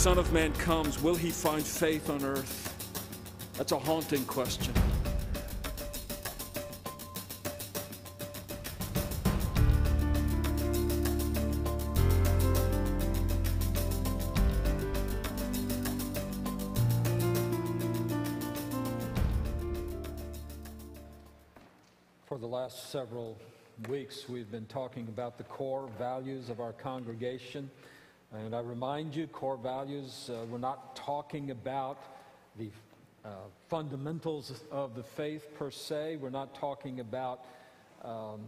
Son of Man comes, will he find faith on earth? That's a haunting question. For the last several weeks, we've been talking about the core values of our congregation. And I remind you, core values, uh, we're not talking about the uh, fundamentals of the faith per se. We're not talking about, um,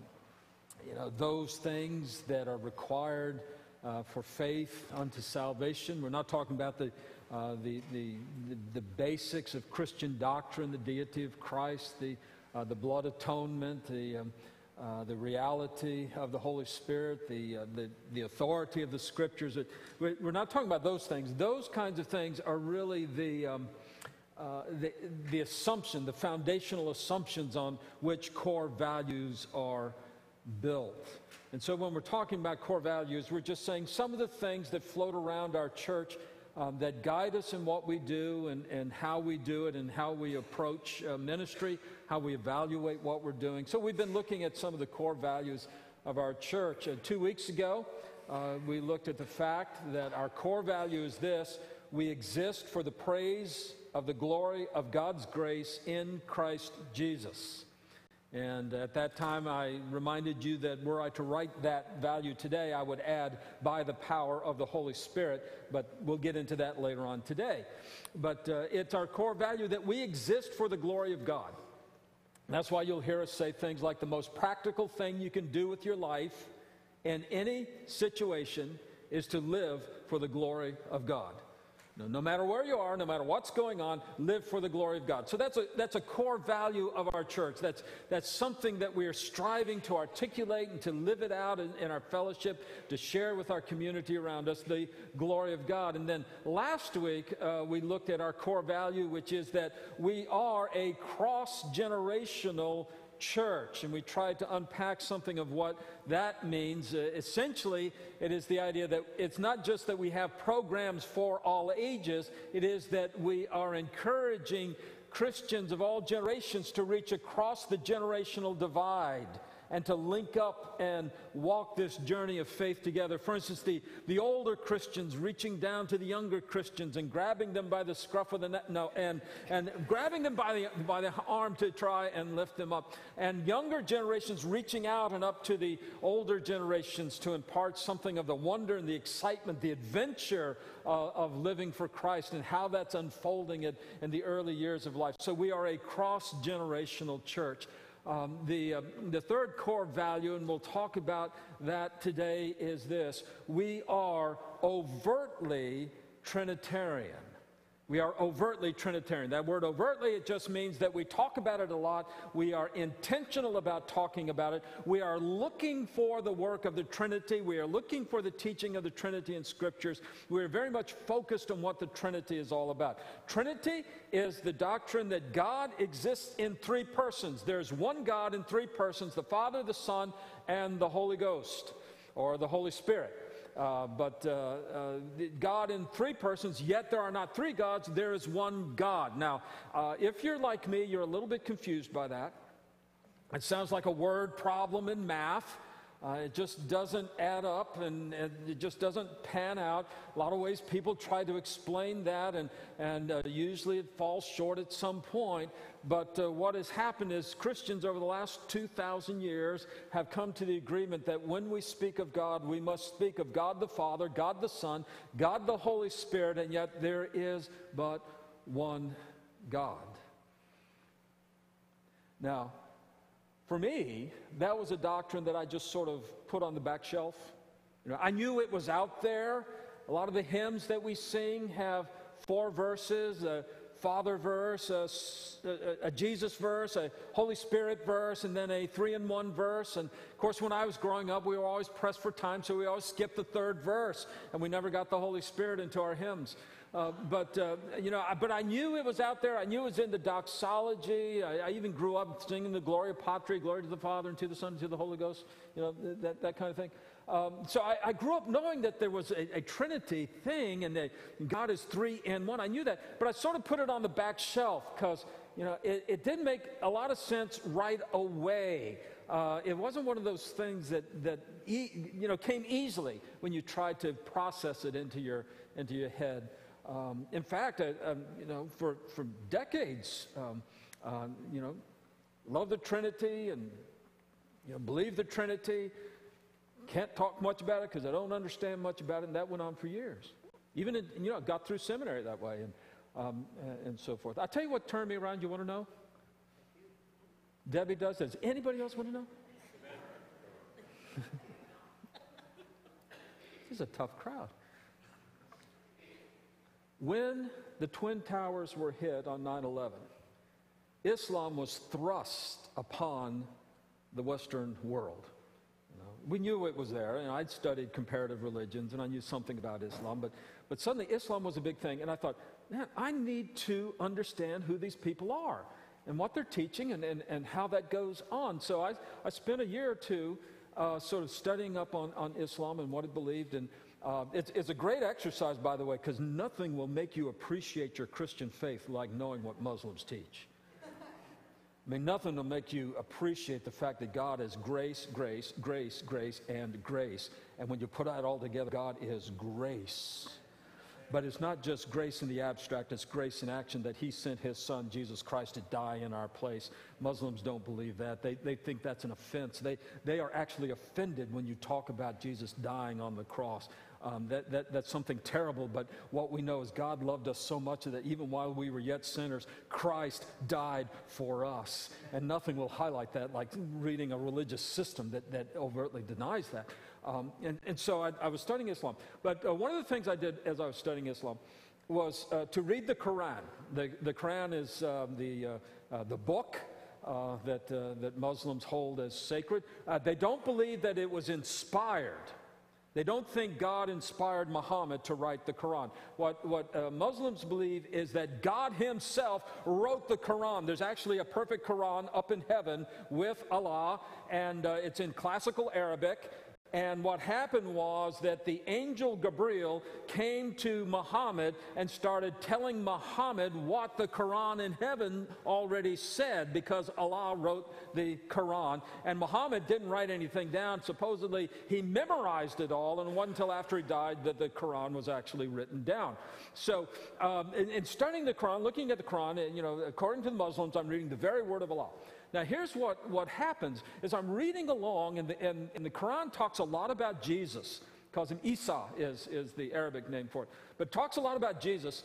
you know, those things that are required uh, for faith unto salvation. We're not talking about the, uh, the, the, the, basics of Christian doctrine, the deity of Christ, the, uh, the blood atonement, the, um, uh, the reality of the Holy Spirit, the, uh, the, the authority of the Scriptures. We're not talking about those things. Those kinds of things are really the, um, uh, the, the assumption, the foundational assumptions on which core values are built. And so when we're talking about core values, we're just saying some of the things that float around our church um, that guide us in what we do and, and how we do it and how we approach uh, ministry, how we evaluate what we're doing. So we've been looking at some of the core values of our church. Uh, two weeks ago, uh, we looked at the fact that our core value is this we exist for the praise of the glory of God's grace in Christ Jesus. And at that time, I reminded you that were I to write that value today, I would add by the power of the Holy Spirit, but we'll get into that later on today. But uh, it's our core value that we exist for the glory of God. And that's why you'll hear us say things like the most practical thing you can do with your life in any situation is to live for the glory of God. No, no matter where you are, no matter what's going on, live for the glory of God. So that's a, that's a core value of our church. That's, that's something that we are striving to articulate and to live it out in, in our fellowship, to share with our community around us the glory of God. And then last week, uh, we looked at our core value, which is that we are a cross generational church, and we tried to unpack something of what that means. Uh, essentially, it is the idea that it's not just that we have programs for all ages, it is that we are encouraging Christians of all generations to reach across the generational divide and to link up and walk this journey of faith together. For instance, the, the older Christians reaching down to the younger Christians and grabbing them by the scruff of the neck, no, and, and grabbing them by the, by the arm to try and lift them up. And younger generations reaching out and up to the older generations to impart something of the wonder and the excitement, the adventure uh, of living for Christ and how that's unfolding it in the early years of life. So we are a cross generational church. Um, the, uh, the third core value, and we'll talk about that today, is this we are overtly Trinitarian. We are overtly Trinitarian. That word overtly, it just means that we talk about it a lot. We are intentional about talking about it. We are looking for the work of the Trinity. We are looking for the teaching of the Trinity in Scriptures. We are very much focused on what the Trinity is all about. Trinity is the doctrine that God exists in three persons. There's one God in three persons the Father, the Son, and the Holy Ghost, or the Holy Spirit. Uh, but uh, uh, God in three persons, yet there are not three gods, there is one God. Now, uh, if you're like me, you're a little bit confused by that. It sounds like a word problem in math. Uh, it just doesn't add up and, and, it just doesn't pan out. A lot of ways people try to explain that, and, and uh, usually it falls short at some point. But uh, what has happened is Christians over the last 2,000 years have come to the agreement that when we speak of God, we must speak of God the Father, God the Son, God the Holy Spirit, and yet there is but one God. Now, for me, that was a doctrine that I just sort of put on the back shelf. You know, I knew it was out there. A lot of the hymns that we sing have four verses a Father verse, a, a, a Jesus verse, a Holy Spirit verse, and then a three in one verse. And of course, when I was growing up, we were always pressed for time, so we always skipped the third verse, and we never got the Holy Spirit into our hymns. Uh, but, uh, you know, I, but I knew it was out there. I knew it was in the doxology. I, I, even grew up singing the Gloria Patri, glory to the Father and to the Son and to the Holy Ghost, you know, that, that kind of thing. um, so I, I, grew up knowing that there was a, a, Trinity thing and that God is three in one. I knew that, but I sort of put it on the back shelf because you know it, it, didn't make a lot of sense right away. Uh, it wasn't one of those things that that e- you know came easily when you tried to process it into your into your head. Um, in fact, I, um, you know, for for decades, um, uh, you know, love the Trinity and you know, believe the Trinity. Can't talk much about it because I don't understand much about it, and that went on for years. Even in, you know, I got through seminary that way and, um, and so forth. I'll tell you what turned me around. You want to know? Debbie does. Does anybody else want to know? this is a tough crowd. When the Twin Towers were hit on 9 11, Islam was thrust upon the Western world we knew it was there, and I'd studied comparative religions, and I knew something about Islam, but, but suddenly Islam was a big thing, and I thought, man, I need to understand who these people are and what they're teaching and, and, and how that goes on. So I, I spent a year or two uh, sort of studying up on, on Islam and what it believed, and uh, it's, it's a great exercise, by the way, because nothing will make you appreciate your Christian faith like knowing what Muslims teach. I mean, nothing will make you appreciate the fact that God is grace, grace, grace, grace, and grace. And when you put that all together, God is grace. But it's not just grace in the abstract, it's grace in action that He sent His Son, Jesus Christ, to die in our place. Muslims don't believe that. They, they think that's an offense. They, they are actually offended when you talk about Jesus dying on the cross. Um, that, that, that's something terrible, but what we know is God loved us so much that even while we were yet sinners, Christ died for us. And nothing will highlight that like reading a religious system that, that overtly denies that. Um, and, and so I, I, was studying Islam. But uh, one of the things I did as I was studying Islam was uh, to read the Quran. The, the Quran is um, the, uh, uh the book. Uh, that, uh, that Muslims hold as sacred. they don't believe that it was inspired. They don't think God inspired Muhammad to write the Quran. What, what uh, Muslims believe is that God Himself wrote the Quran. There's actually a perfect Quran up in heaven with Allah, and uh, it's in classical Arabic. And what happened was that the angel Gabriel came to Muhammad and started telling Muhammad what the Quran in heaven already said because Allah wrote the Quran. And Muhammad didn't write anything down. Supposedly, he memorized it all, and it wasn't until after he died that the Quran was actually written down. So, um, in, in studying the Quran, looking at the Quran, you know, according to the Muslims, I'm reading the very word of Allah. Now, here's what, what happens is I'm reading along, and the, and, and the Quran talks a lot about Jesus. Calls him Isa is, is the Arabic name for it. But talks a lot about Jesus.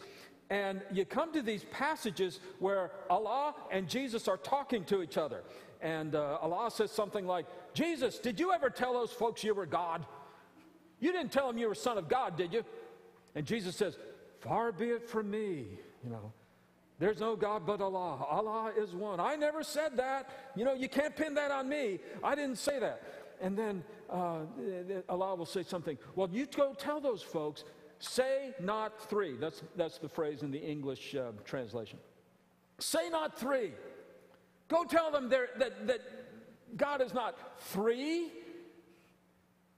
And you come to these passages where Allah and Jesus are talking to each other. And uh, Allah says something like, Jesus, did you ever tell those folks you were God? You didn't tell them you were son of God, did you? And Jesus says, Far be it from me, you know. There's no God but Allah. Allah is one. I never said that. You know, you can't pin that on me. I didn't say that. And then uh, Allah will say something. Well, you go tell those folks, say not three. That's, that's the phrase in the English uh, translation. Say not three. Go tell them that, that God is not three.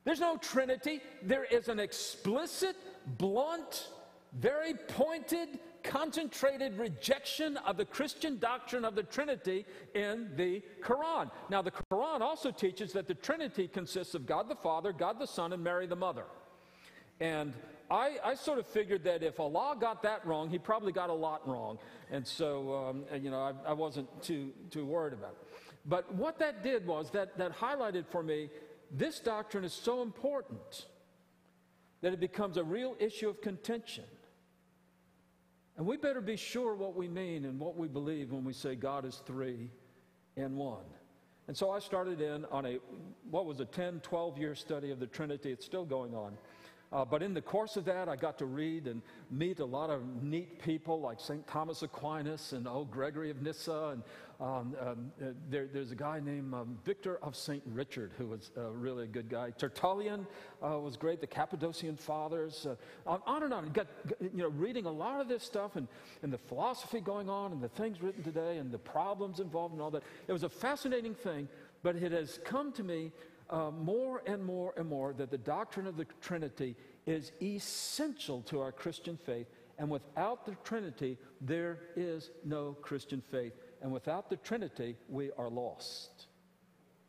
There's no Trinity. There is an explicit, blunt, very pointed concentrated rejection of the Christian doctrine of the Trinity in the Quran. Now, the Quran also teaches that the Trinity consists of God the Father, God the Son, and Mary the Mother. And I, I, sort of figured that if Allah got that wrong, he probably got a lot wrong. And so, um, you know, I, I, wasn't too, too worried about it. But what that did was that, that highlighted for me this doctrine is so important that it becomes a real issue of contention. And we better be sure what we mean and what we believe when we say God is three in one. And so I started in on a, what was a 10, 12 year study of the Trinity. It's still going on. Uh, but in the course of that, I got to read and meet a lot of neat people like St. Thomas Aquinas and old Gregory of Nyssa. And um, um, uh, there, there's a guy named um, Victor of St. Richard who was a really a good guy. Tertullian uh, was great, the Cappadocian Fathers. Uh, on and on. Got, you know, reading a lot of this stuff and, and the philosophy going on and the things written today and the problems involved and all that. It was a fascinating thing, but it has come to me uh, more and more and more that the doctrine of the Trinity is essential to our Christian faith. And without the Trinity, there is no Christian faith. And without the Trinity, we are lost.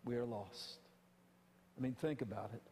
We are lost. I mean, think about it.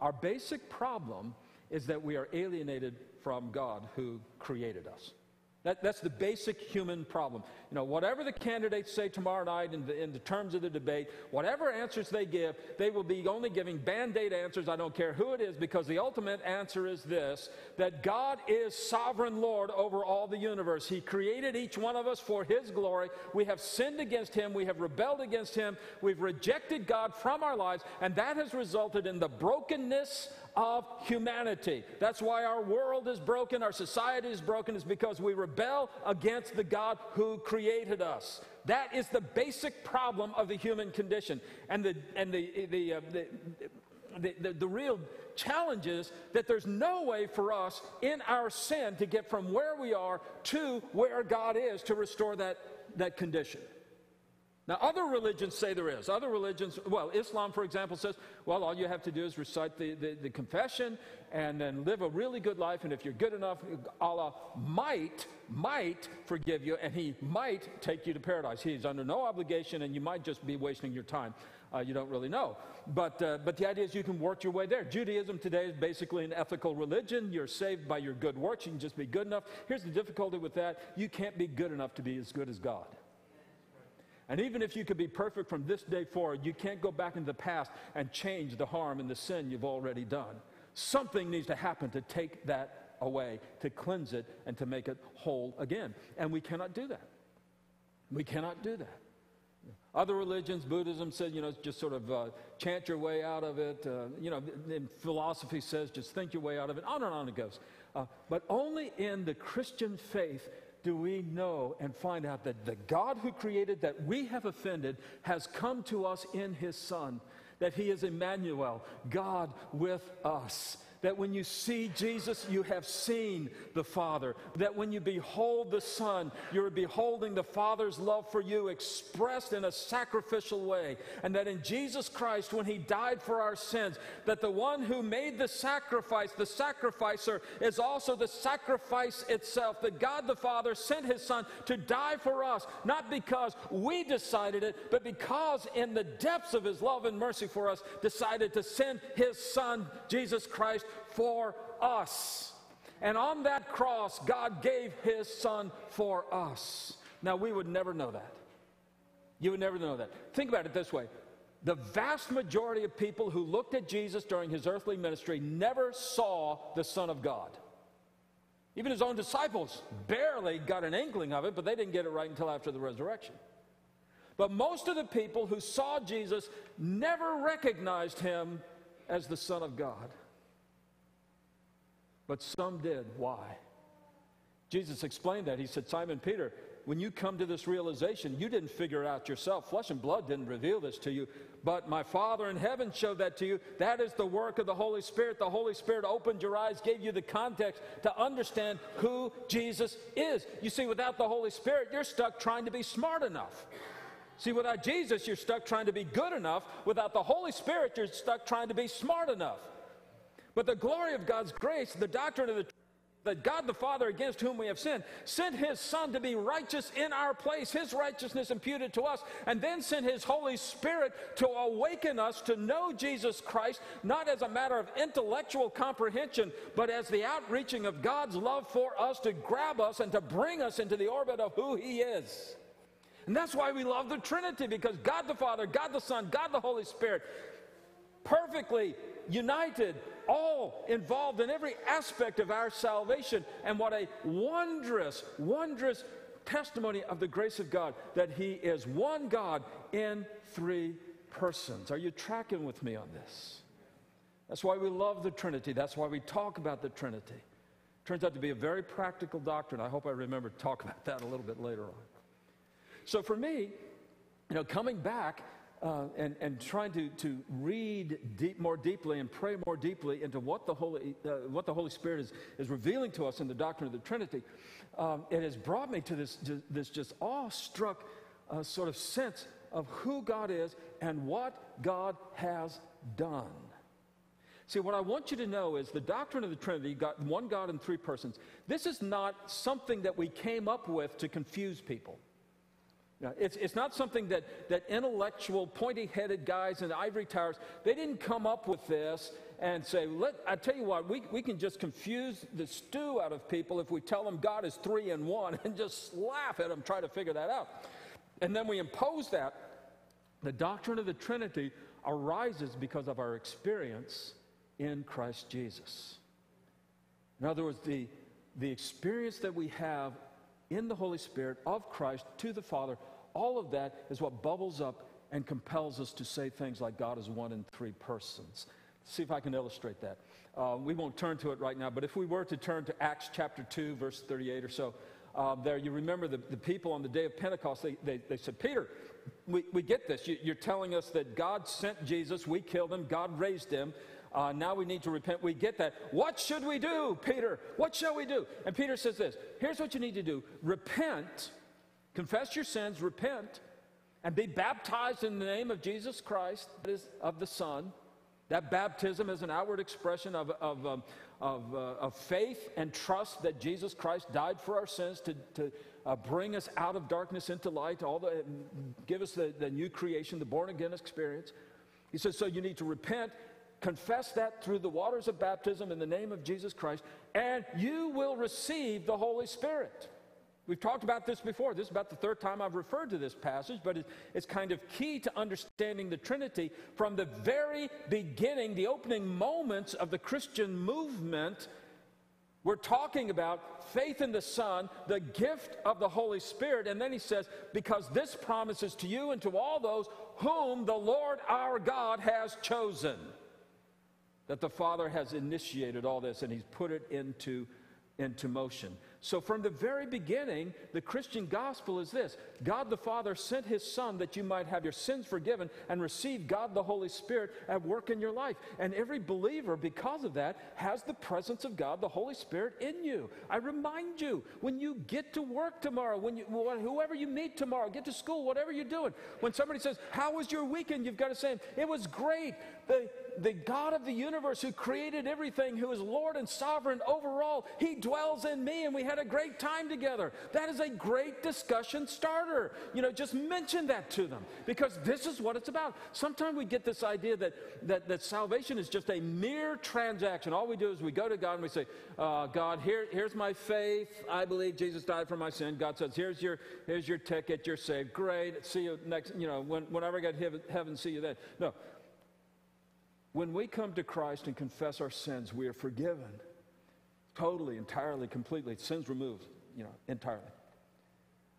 Our basic problem is that we are alienated from God who created us. That, that's the basic human problem. You know, whatever the candidates say tomorrow night in the, in the terms of the debate, whatever answers they give, they will be only giving band aid answers. I don't care who it is, because the ultimate answer is this that God is sovereign Lord over all the universe. He created each one of us for His glory. We have sinned against Him, we have rebelled against Him, we've rejected God from our lives, and that has resulted in the brokenness of humanity. That's why our world is broken, our society is broken, is because we rebel against the God who created us. That is the basic problem of the human condition. And the, and the, the, uh, the, the, the, the real challenge is that there's no way for us in our sin to get from where we are to where God is to restore that, that condition. Now, other religions say there is. Other religions, well, Islam, for example, says, well, all you have to do is recite the, the, the, confession and then live a really good life. And if you're good enough, Allah might, might forgive you and He might take you to paradise. He's under no obligation and you might just be wasting your time. Uh, you don't really know. But, uh, but the idea is you can work your way there. Judaism today is basically an ethical religion. You're saved by your good works. You can just be good enough. Here's the difficulty with that you can't be good enough to be as good as God. And even if you could be perfect from this day forward, you can't go back into the past and change the harm and the sin you've already done. Something needs to happen to take that away, to cleanse it, and to make it whole again. And we cannot do that. We cannot do that. Other religions, Buddhism said, you know, just sort of uh, chant your way out of it. Uh, you know, philosophy says just think your way out of it. On and on it goes. Uh, but only in the Christian faith do we know and find out that the God who created that we have offended has come to us in his Son, that he is Emmanuel, God with us that when you see Jesus, you have seen the Father. That when you behold the Son, you're beholding the Father's love for you expressed in a sacrificial way. And that in Jesus Christ, when He died for our sins, that the one who made the sacrifice, the sacrificer, is also the sacrifice itself. That God the Father sent His Son to die for us, not because we decided it, but because in the depths of His love and mercy for us, decided to send His Son, Jesus Christ, for us. And on that cross, God gave his son for us. Now, we would never know that. You would never know that. Think about it this way the vast majority of people who looked at Jesus during his earthly ministry never saw the Son of God. Even his own disciples barely got an inkling of it, but they didn't get it right until after the resurrection. But most of the people who saw Jesus never recognized him as the Son of God but some did. Why? Jesus explained that. He said, Simon Peter, when you come to this realization, you didn't figure it out yourself. Flesh and blood didn't reveal this to you, but my Father in heaven showed that to you. That is the work of the Holy Spirit. The Holy Spirit opened your eyes, gave you the context to understand who Jesus is. You see, without the Holy Spirit, you're stuck trying to be smart enough. See, without Jesus, you're stuck trying to be good enough. Without the Holy Spirit, you're stuck trying to be smart enough. But the glory of God's grace, the doctrine of the that God the Father, against whom we have sinned, sent his Son to be righteous in our place, his righteousness imputed to us, and then sent his Holy Spirit to awaken us to know Jesus Christ, not as a matter of intellectual comprehension, but as the outreaching of God's love for us to grab us and to bring us into the orbit of who he is. And that's why we love the Trinity, because God the Father, God the Son, God the Holy Spirit perfectly united, all involved in every aspect of our salvation. And what a wondrous, wondrous testimony of the grace of God that He is one God in three persons. Are you tracking with me on this? That's why we love the Trinity. That's why we talk about the Trinity. Turns out to be a very practical doctrine. I hope I remember to talk about that a little bit later on. So for me, you know, coming back uh, and, and trying to, to read deep, more deeply and pray more deeply into what the Holy, uh, what the Holy Spirit is, is revealing to us in the doctrine of the Trinity, um, it has brought me to this, this just awestruck uh, sort of sense of who God is and what God has done. See, what I want you to know is the doctrine of the Trinity, got one God in three persons. This is not something that we came up with to confuse people. Now, it's, it's not something that, that intellectual, pointy headed guys in the ivory towers, they didn't come up with this and say, Let, I tell you what, we, we can just confuse the stew out of people if we tell them God is three and one and just laugh at them trying to figure that out. And then we impose that. The doctrine of the Trinity arises because of our experience in Christ Jesus. In other words, the, the experience that we have in the Holy Spirit of Christ to the Father, all of that is what bubbles up and compels us to say things like God is one in three persons. See if I can illustrate that. Uh, we won't turn to it right now, but if we were to turn to Acts chapter 2, verse 38 or so, uh, there you remember the, the people on the day of Pentecost, they, they, they said, Peter, we, we get this. You, you're telling us that God sent Jesus, we killed him, God raised him. Uh, now we need to repent. We get that. What should we do, Peter? What shall we do? And Peter says this Here's what you need to do repent, confess your sins, repent, and be baptized in the name of Jesus Christ, that is, of the Son. That baptism is an outward expression of, of, um, of, uh, of, faith and trust that Jesus Christ died for our sins to, to uh, bring us out of darkness into light, all the, give us the, the new creation, the born again experience. He says, so you need to repent confess that through the waters of baptism in the name of Jesus Christ, and you will receive the Holy Spirit. We've talked about this before. This is about the third time I've referred to this passage, but it's kind of key to understanding the Trinity from the very beginning, the opening moments of the Christian movement. We're talking about faith in the Son, the gift of the Holy Spirit. And then he says, because this promises to you and to all those whom the Lord our God has chosen that the Father has initiated all this and He's put it into, into motion. So, from the very beginning, the Christian gospel is this God the Father sent his Son that you might have your sins forgiven and receive God the Holy Spirit at work in your life. And every believer, because of that, has the presence of God the Holy Spirit in you. I remind you, when you get to work tomorrow, when you, whoever you meet tomorrow, get to school, whatever you're doing, when somebody says, How was your weekend? You've got to say, It was great. The, the God of the universe who created everything, who is Lord and sovereign over all, He dwells in me, and we had a great time together. That is a great discussion starter. You know, just mention that to them because this is what it's about. Sometimes we get this idea that, that, that salvation is just a mere transaction. All we do is we go to God and we say, uh, God, here, here's my faith. I believe Jesus died for my sin. God says, here's your, here's your ticket. You're saved. Great. See you next, you know, when, whenever I get heaven, heaven, see you then. No. When we come to Christ and confess our sins, we are forgiven totally, entirely, completely. Sins removed, you know, entirely.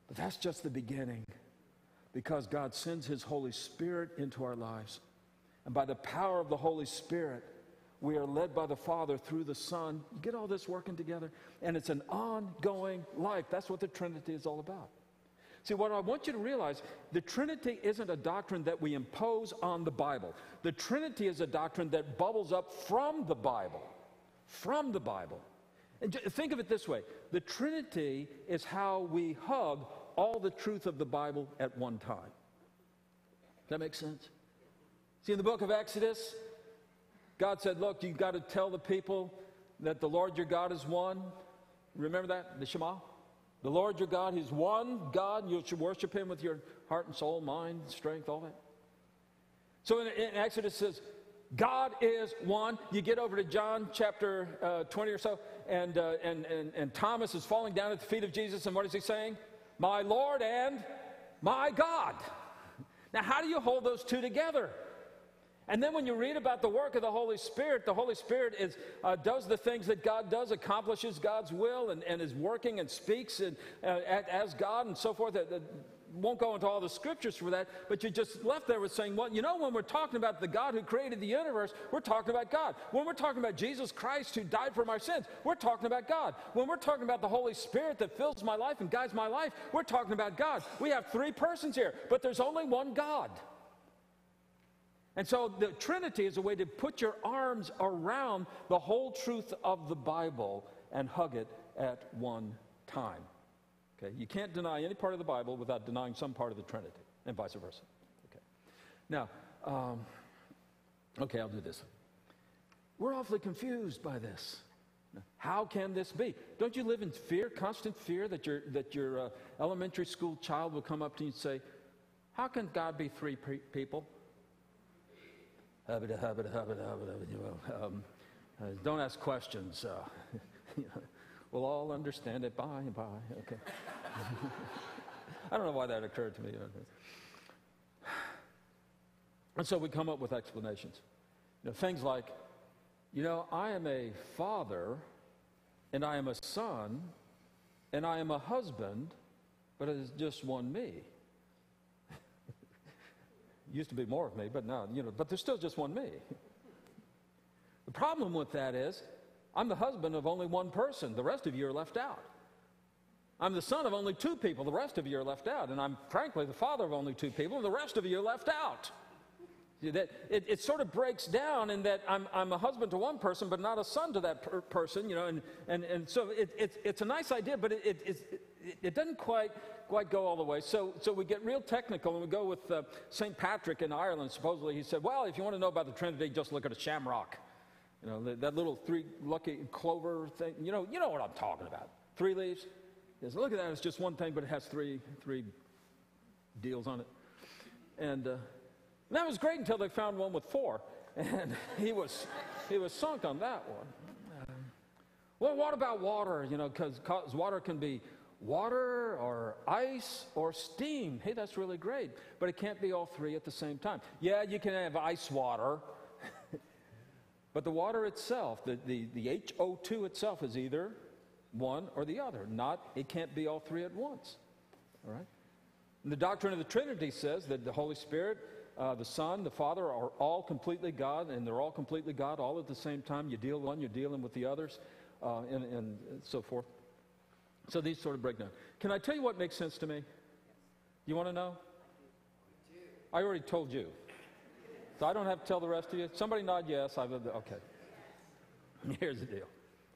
But that's just the beginning because God sends His Holy Spirit into our lives. And by the power of the Holy Spirit, we are led by the Father through the Son. You get all this working together? And it's an ongoing life. That's what the Trinity is all about. See, what I want you to realize, the Trinity isn't a doctrine that we impose on the Bible. The Trinity is a doctrine that bubbles up from the Bible. From the Bible. And think of it this way the Trinity is how we hug all the truth of the Bible at one time. Does that make sense? See, in the book of Exodus, God said, Look, you've got to tell the people that the Lord your God is one. Remember that? The Shema? The Lord your God, He's one God. You should worship Him with your heart and soul, mind, strength, all that. So in, in Exodus says, God is one. You get over to John chapter uh, 20 or so, and, uh, and, and, and Thomas is falling down at the feet of Jesus, and what is he saying? My Lord and my God. Now, how do you hold those two together? And then when you read about the work of the Holy Spirit, the Holy Spirit is, uh, does the things that God does, accomplishes God's will, and, and is working and speaks and, uh, as God and so forth won't go into all the scriptures for that, but you just left there with saying, well, you know, when we're talking about the God who created the universe, we're talking about God. When we're talking about Jesus Christ who died for my sins, we're talking about God. When we're talking about the Holy Spirit that fills my life and guides my life, we're talking about God. We have three persons here, but there's only one God. And so the Trinity is a way to put your arms around the whole truth of the Bible and hug it at one time. Okay? You can't deny any part of the Bible without denying some part of the Trinity, and vice versa. Okay. Now, um, okay, I'll do this. We're awfully confused by this. How can this be? Don't you live in fear, constant fear that your, that your uh, elementary school child will come up to you and say, How can God be three people? Um, uh, don't ask questions. Uh, we'll all understand it by and by. Okay. I don't know why that occurred to me. And so we come up with explanations. You know, things like, you know, I am a father, and I am a son, and I am a husband, but it is just one me. Used to be more of me, but now, you know, but there's still just one me. the problem with that is, I'm the husband of only one person. The rest of you are left out. I'm the son of only two people. The rest of you are left out. And I'm, frankly, the father of only two people, and the rest of you are left out. That it, it, sort of breaks down in that I'm, I'm a husband to one person, but not a son to that per person, you know, and, and, and so it, it, it's a nice idea, but it, it, doesn't quite, quite go all the way. So, so we get real technical and we go with uh, St. Patrick in Ireland. Supposedly he said, well, if you want to know about the Trinity, just look at a shamrock. You know, that, that little three lucky clover thing, you know, you know what I'm talking about. Three leaves. Look at that, it's just one thing, but it has three, three deals on it. And, uh, that was great until they found one with four, and he was, he was sunk on that one. Um, well, what about water? You know, because water can be water or ice or steam. Hey, that's really great, but it can't be all three at the same time. Yeah, you can have ice water, but the water itself, the, the, the HO2 itself, is either one or the other. Not, it can't be all three at once. All right? And the doctrine of the Trinity says that the Holy Spirit uh, the Son, the Father are all completely God, and they're all completely God all at the same time. You deal one, you're dealing with the others, uh, and, and so forth. So these sort of break down. Can I tell you what makes sense to me? You want to know? I already told you. So I don't have to tell the rest of you. Somebody nod yes. I've okay. Here's the deal.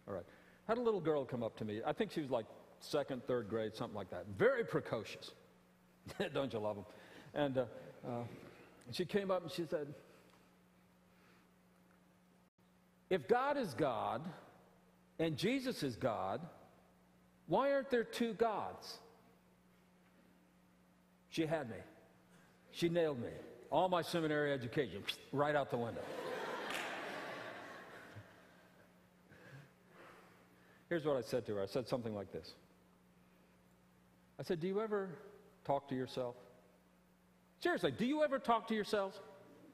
All right. Had a little girl come up to me. I think she was like second, third grade, something like that. Very precocious. don't you love them? And uh, uh, she came up and she said, If God is God and Jesus is God, why aren't there two gods? She had me. She nailed me. All my seminary education, right out the window. Here's what I said to her I said something like this I said, Do you ever talk to yourself? Seriously, do you ever talk to yourselves?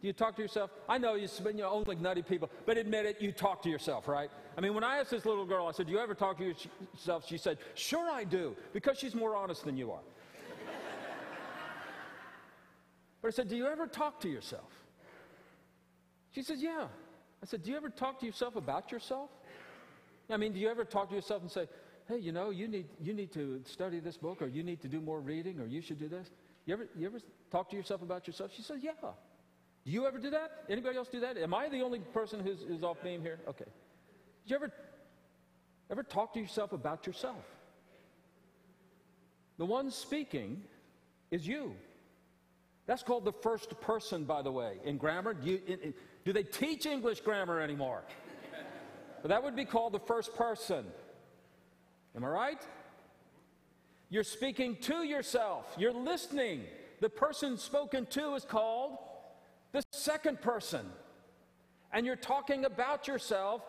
Do you talk to yourself? I know you, spend you know, only nutty people, but admit it, you talk to yourself, right? I mean, when I asked this little girl, I said, Do you ever talk to yourself? She said, Sure, I do, because she's more honest than you are. but I said, Do you ever talk to yourself? She said, Yeah. I said, Do you ever talk to yourself about yourself? I mean, do you ever talk to yourself and say, Hey, you know, you need, you need to study this book, or you need to do more reading, or you should do this? You ever, you ever talk to yourself about yourself? She said, Yeah. Do you ever do that? Anybody else do that? Am I the only person who's, who's off beam here? Okay. Did you ever, ever talk to yourself about yourself? The one speaking is you. That's called the first person, by the way, in grammar. Do, you, in, in, do they teach English grammar anymore? but that would be called the first person. Am I right? You're speaking to yourself, you're listening. The person spoken to is called the second person. And you're talking about yourself.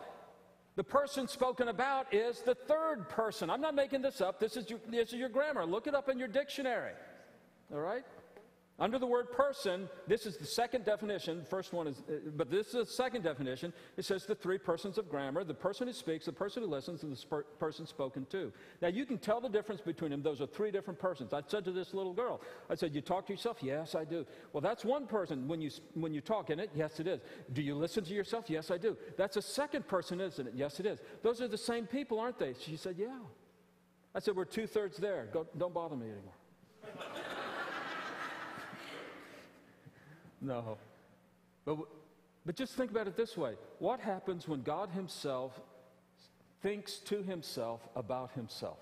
The person spoken about is the third person. I'm not making this up. This is your, this is your grammar. Look it up in your dictionary. All right? Under the word person, this is the second definition. The first one is, uh, but this is the second definition. It says the three persons of grammar the person who speaks, the person who listens, and the person spoken to. Now, you can tell the difference between them. Those are three different persons. I said to this little girl, I said, You talk to yourself? Yes, I do. Well, that's one person when you, when you talk in it. Yes, it is. Do you listen to yourself? Yes, I do. That's a second person, isn't it? Yes, it is. Those are the same people, aren't they? She said, Yeah. I said, We're two thirds there. Go, don't bother me anymore. No. But, but just think about it this way what happens when God Himself thinks to Himself about Himself?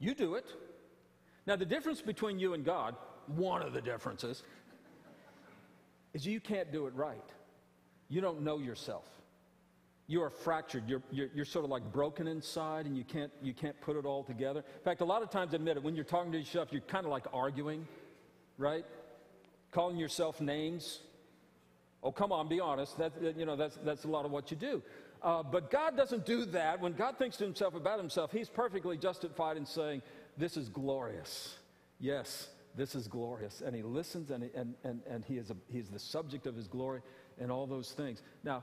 You do it. Now, the difference between you and God, one of the differences, is you can't do it right. You don't know yourself. You are fractured. You're, you're, you're, sort of like broken inside and you can't, you can't put it all together. In fact, a lot of times, admit it, when you're talking to yourself, you're kind of like arguing, right? Calling yourself names. Oh, come on, be honest. That, you know, that's, that's a lot of what you do. Uh, but God doesn't do that. When God thinks to himself about himself, he's perfectly justified in saying, This is glorious. Yes, this is glorious. And he listens and, he, and, and, and he, is a, he is the subject of his glory and all those things. Now,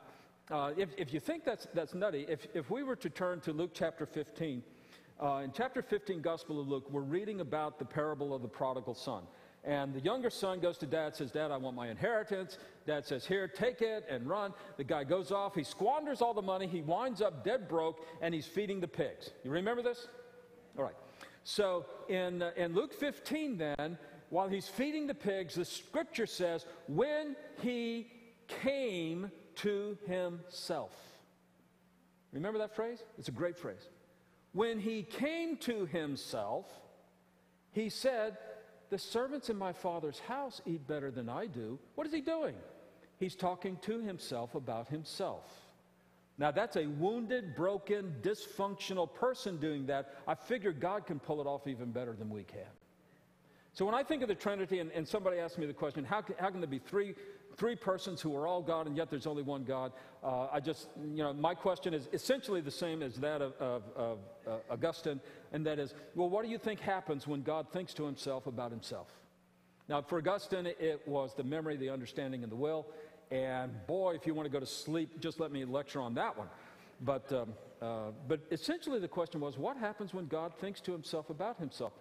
uh, if, if you think that's, that's nutty, if, if we were to turn to Luke chapter 15, uh, in chapter 15, Gospel of Luke, we're reading about the parable of the prodigal son. And the younger son goes to dad, says, Dad, I want my inheritance. Dad says, Here, take it and run. The guy goes off. He squanders all the money. He winds up dead broke, and he's feeding the pigs. You remember this? All right. So in, uh, in Luke 15, then, while he's feeding the pigs, the scripture says, When he came to himself. Remember that phrase? It's a great phrase. When he came to himself, he said, the servants in my father's house eat better than I do. What is he doing? He's talking to himself about himself. Now, that's a wounded, broken, dysfunctional person doing that. I figure God can pull it off even better than we can. So, when I think of the Trinity, and, and somebody asked me the question, how can, how can there be three, three persons who are all God and yet there's only one God? Uh, I just, you know, my question is essentially the same as that of, of, of uh, Augustine and that is, well, what do you think happens when God thinks to himself about himself? Now, for Augustine, it was the memory, the understanding, and the will. And boy, if you want to go to sleep, just let me lecture on that one. But, um, uh, but essentially, the question was what happens when God thinks to himself about himself?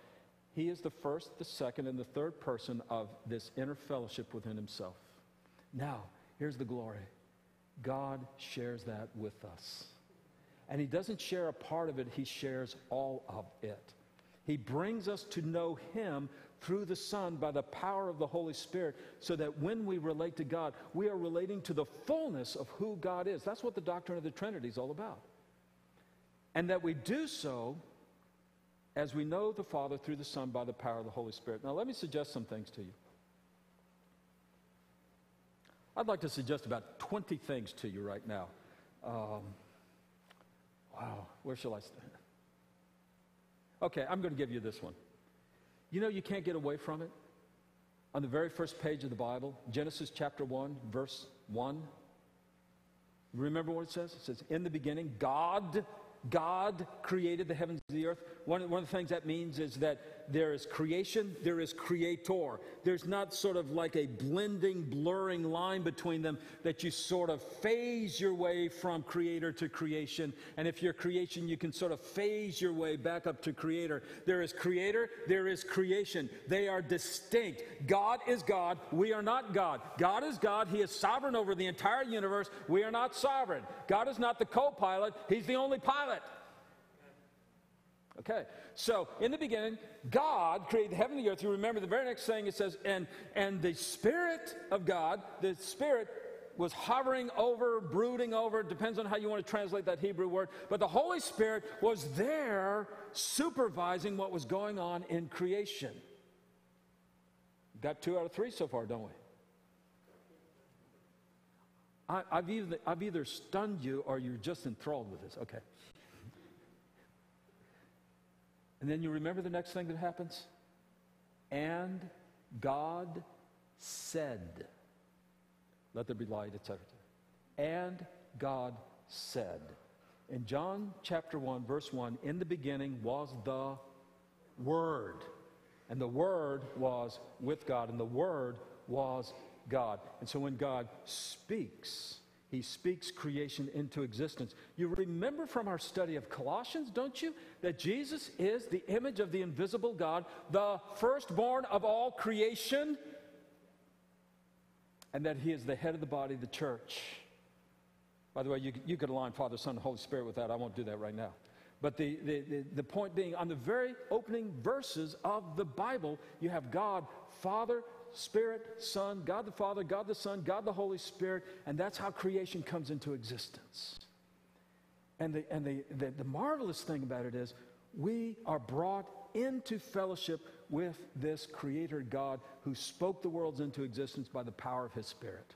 He is the first, the second, and the third person of this inner fellowship within himself. Now, here's the glory God shares that with us. And he doesn't share a part of it, he shares all of it. He brings us to know him through the Son by the power of the Holy Spirit, so that when we relate to God, we are relating to the fullness of who God is. That's what the doctrine of the Trinity is all about. And that we do so as we know the Father through the Son by the power of the Holy Spirit. Now, let me suggest some things to you. I'd like to suggest about 20 things to you right now. Um, Wow, where shall I stand? Okay, I'm going to give you this one. You know, you can't get away from it. On the very first page of the Bible, Genesis chapter 1, verse 1. Remember what it says? It says, In the beginning, God, God created the heavens the earth. One, one of the things that means is that there is creation, there is creator. There's not sort of like a blending, blurring line between them that you sort of phase your way from creator to creation. And if you're creation, you can sort of phase your way back up to creator. There is creator, there is creation. They are distinct. God is God, we are not God. God is God, He is sovereign over the entire universe. We are not sovereign. God is not the co pilot, He's the only pilot. Okay, so in the beginning, God created the heaven and the earth. You remember the very next thing it says, and, and the Spirit of God, the Spirit was hovering over, brooding over, depends on how you want to translate that Hebrew word, but the Holy Spirit was there supervising what was going on in creation. Got two out of three so far, don't we? I, have either, I've either stunned you or you're just enthralled with this. Okay. And then you remember the next thing that happens? And God said, Let there be light, etc. And God said. In John chapter 1, verse 1, in the beginning was the Word. And the Word was with God, and the Word was God. And so when God speaks, he speaks creation into existence. You remember from our study of Colossians, don't you, that Jesus is the image of the invisible God, the firstborn of all creation, and that he is the head of the body, the church. By the way, you, you could align Father, Son, and Holy Spirit with that. I won't do that right now. But the, the, the, the point being, on the very opening verses of the Bible, you have God, Father, Spirit, Son, God the Father, God the Son, God the Holy Spirit, and that's how creation comes into existence. And the, and the, the, the marvelous thing about it is we are brought into fellowship with this Creator God who spoke the worlds into existence by the power of His Spirit.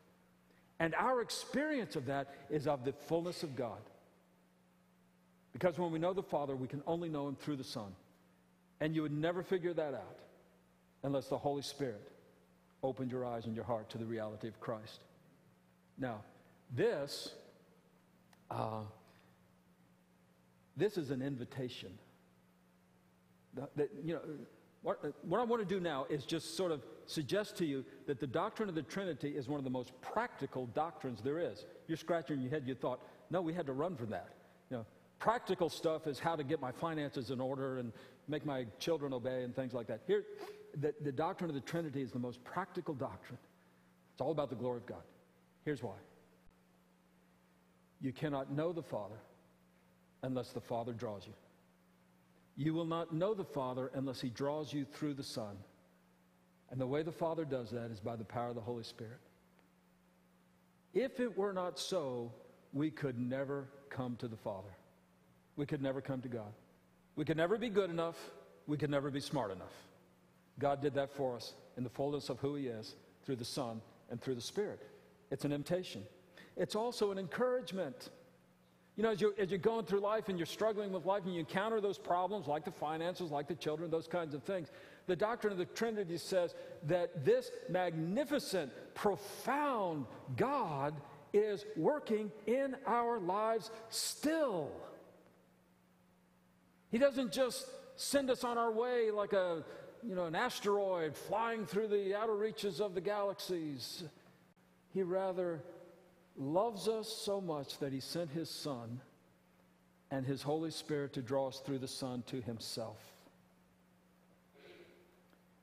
And our experience of that is of the fullness of God. Because when we know the Father, we can only know Him through the Son. And you would never figure that out unless the Holy Spirit opened your eyes and your heart to the reality of Christ. Now, this, uh, this is an invitation. That, that, you know, what, what I want to do now is just sort of suggest to you that the doctrine of the Trinity is one of the most practical doctrines there is. You're scratching your head, you thought, no, we had to run from that. You know, practical stuff is how to get my finances in order and make my children obey and things like that. Here, the, the doctrine of the Trinity is the most practical doctrine. It's all about the glory of God. Here's why you cannot know the Father unless the Father draws you. You will not know the Father unless He draws you through the Son. And the way the Father does that is by the power of the Holy Spirit. If it were not so, we could never come to the Father. We could never come to God. We could never be good enough. We could never be smart enough. God did that for us in the fullness of who He is through the Son and through the Spirit. It's an invitation, it's also an encouragement. You know, as you're, as you're going through life and you're struggling with life and you encounter those problems like the finances, like the children, those kinds of things, the doctrine of the Trinity says that this magnificent, profound God is working in our lives still. He doesn't just send us on our way like a, you know, an asteroid flying through the outer reaches of the galaxies. He rather loves us so much that he sent his Son and his Holy Spirit to draw us through the Son to himself.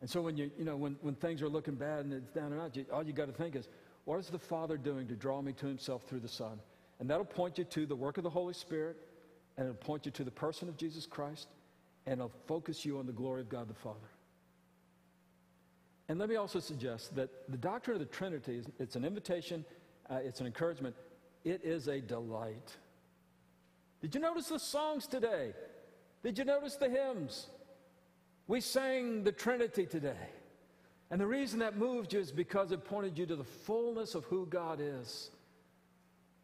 And so when you, you know, when, when things are looking bad and it's down and out, you, all you got to think is, what is the Father doing to draw me to himself through the Son? And that'll point you to the work of the Holy Spirit, and it'll point you to the person of Jesus Christ, and it'll focus you on the glory of God the Father. And let me also suggest that the doctrine of the Trinity is it's an invitation, uh, it's an encouragement, it is a delight. Did you notice the songs today? Did you notice the hymns? We sang the Trinity today. And the reason that moved you is because it pointed you to the fullness of who God is.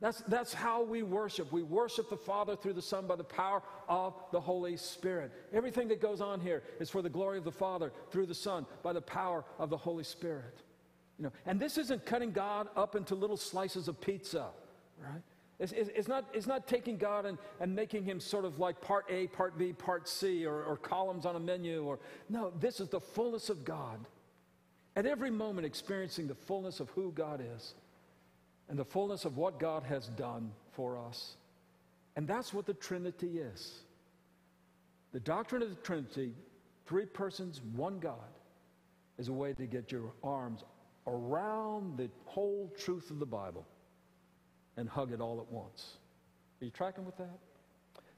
That's, that's how we worship. We worship the Father through the Son by the power of the Holy Spirit. Everything that goes on here is for the glory of the Father through the Son by the power of the Holy Spirit. You know, and this isn't cutting God up into little slices of pizza, right? It's, it's, not, it's not taking God and, and making him sort of like part A, part B, part C, or, or columns on a menu. Or No, this is the fullness of God. At every moment, experiencing the fullness of who God is and the fullness of what God has done for us. And that's what the Trinity is. The doctrine of the Trinity, three persons, one God, is a way to get your arms around the whole truth of the Bible and hug it all at once. Are you tracking with that?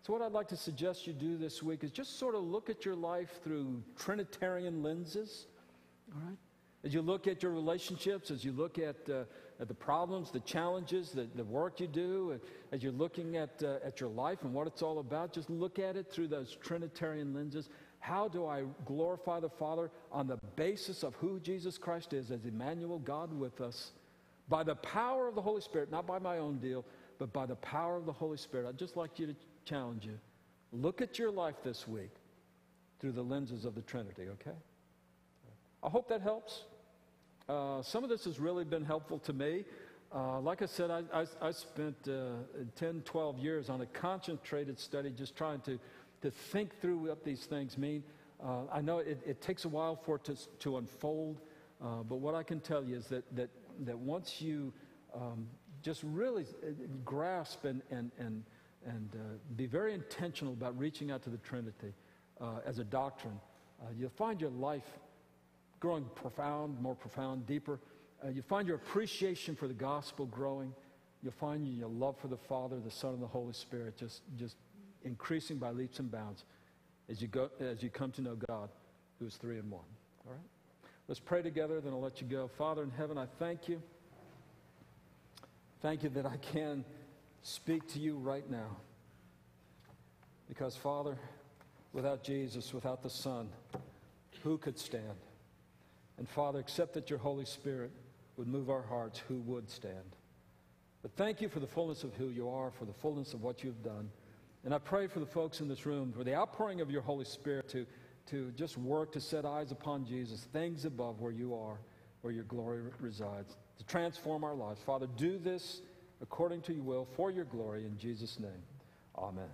So, what I'd like to suggest you do this week is just sort of look at your life through Trinitarian lenses, all right? As you look at your relationships, as you look at, uh, at the problems, the challenges, the, the work you do, as you're looking at, uh, at your life and what it's all about, just look at it through those Trinitarian lenses. How do I glorify the Father on the basis of who Jesus Christ is as Emmanuel, God with us? by the power of the Holy Spirit, not by my own deal, but by the power of the Holy Spirit. I'd just like you to challenge you. Look at your life this week through the lenses of the Trinity, okay? I hope that helps. Uh, some of this has really been helpful to me. Uh, like I said, I, I, I spent uh, 10, 12 years on a concentrated study just trying to, to think through what these things mean. Uh, I know it, it, takes a while for it to, to unfold, uh, but what I can tell you is that, that that once you um, just really uh, grasp and, and, and, and be very intentional about reaching out to the Trinity as a doctrine, you'll find your life growing profound, more profound, deeper. Uh, you find your appreciation for the gospel growing. You'll find your love for the Father, the Son, and the Holy Spirit just, just increasing by leaps and bounds as you, go, as you come to know God, who is three in one. All right? Let's pray together, then I'll let you go. Father in heaven, I thank you. Thank you that I can speak to you right now. Because, Father, without Jesus, without the Son, who could stand? And Father, except that your Holy Spirit would move our hearts, who would stand? But thank you for the fullness of who you are, for the fullness of what you've done. And I pray for the folks in this room, for the outpouring of your Holy Spirit to, to just work to set eyes upon Jesus, things above where you are, where your glory resides, to transform our lives. Father, do this according to your will, for your glory, in Jesus' name. Amen.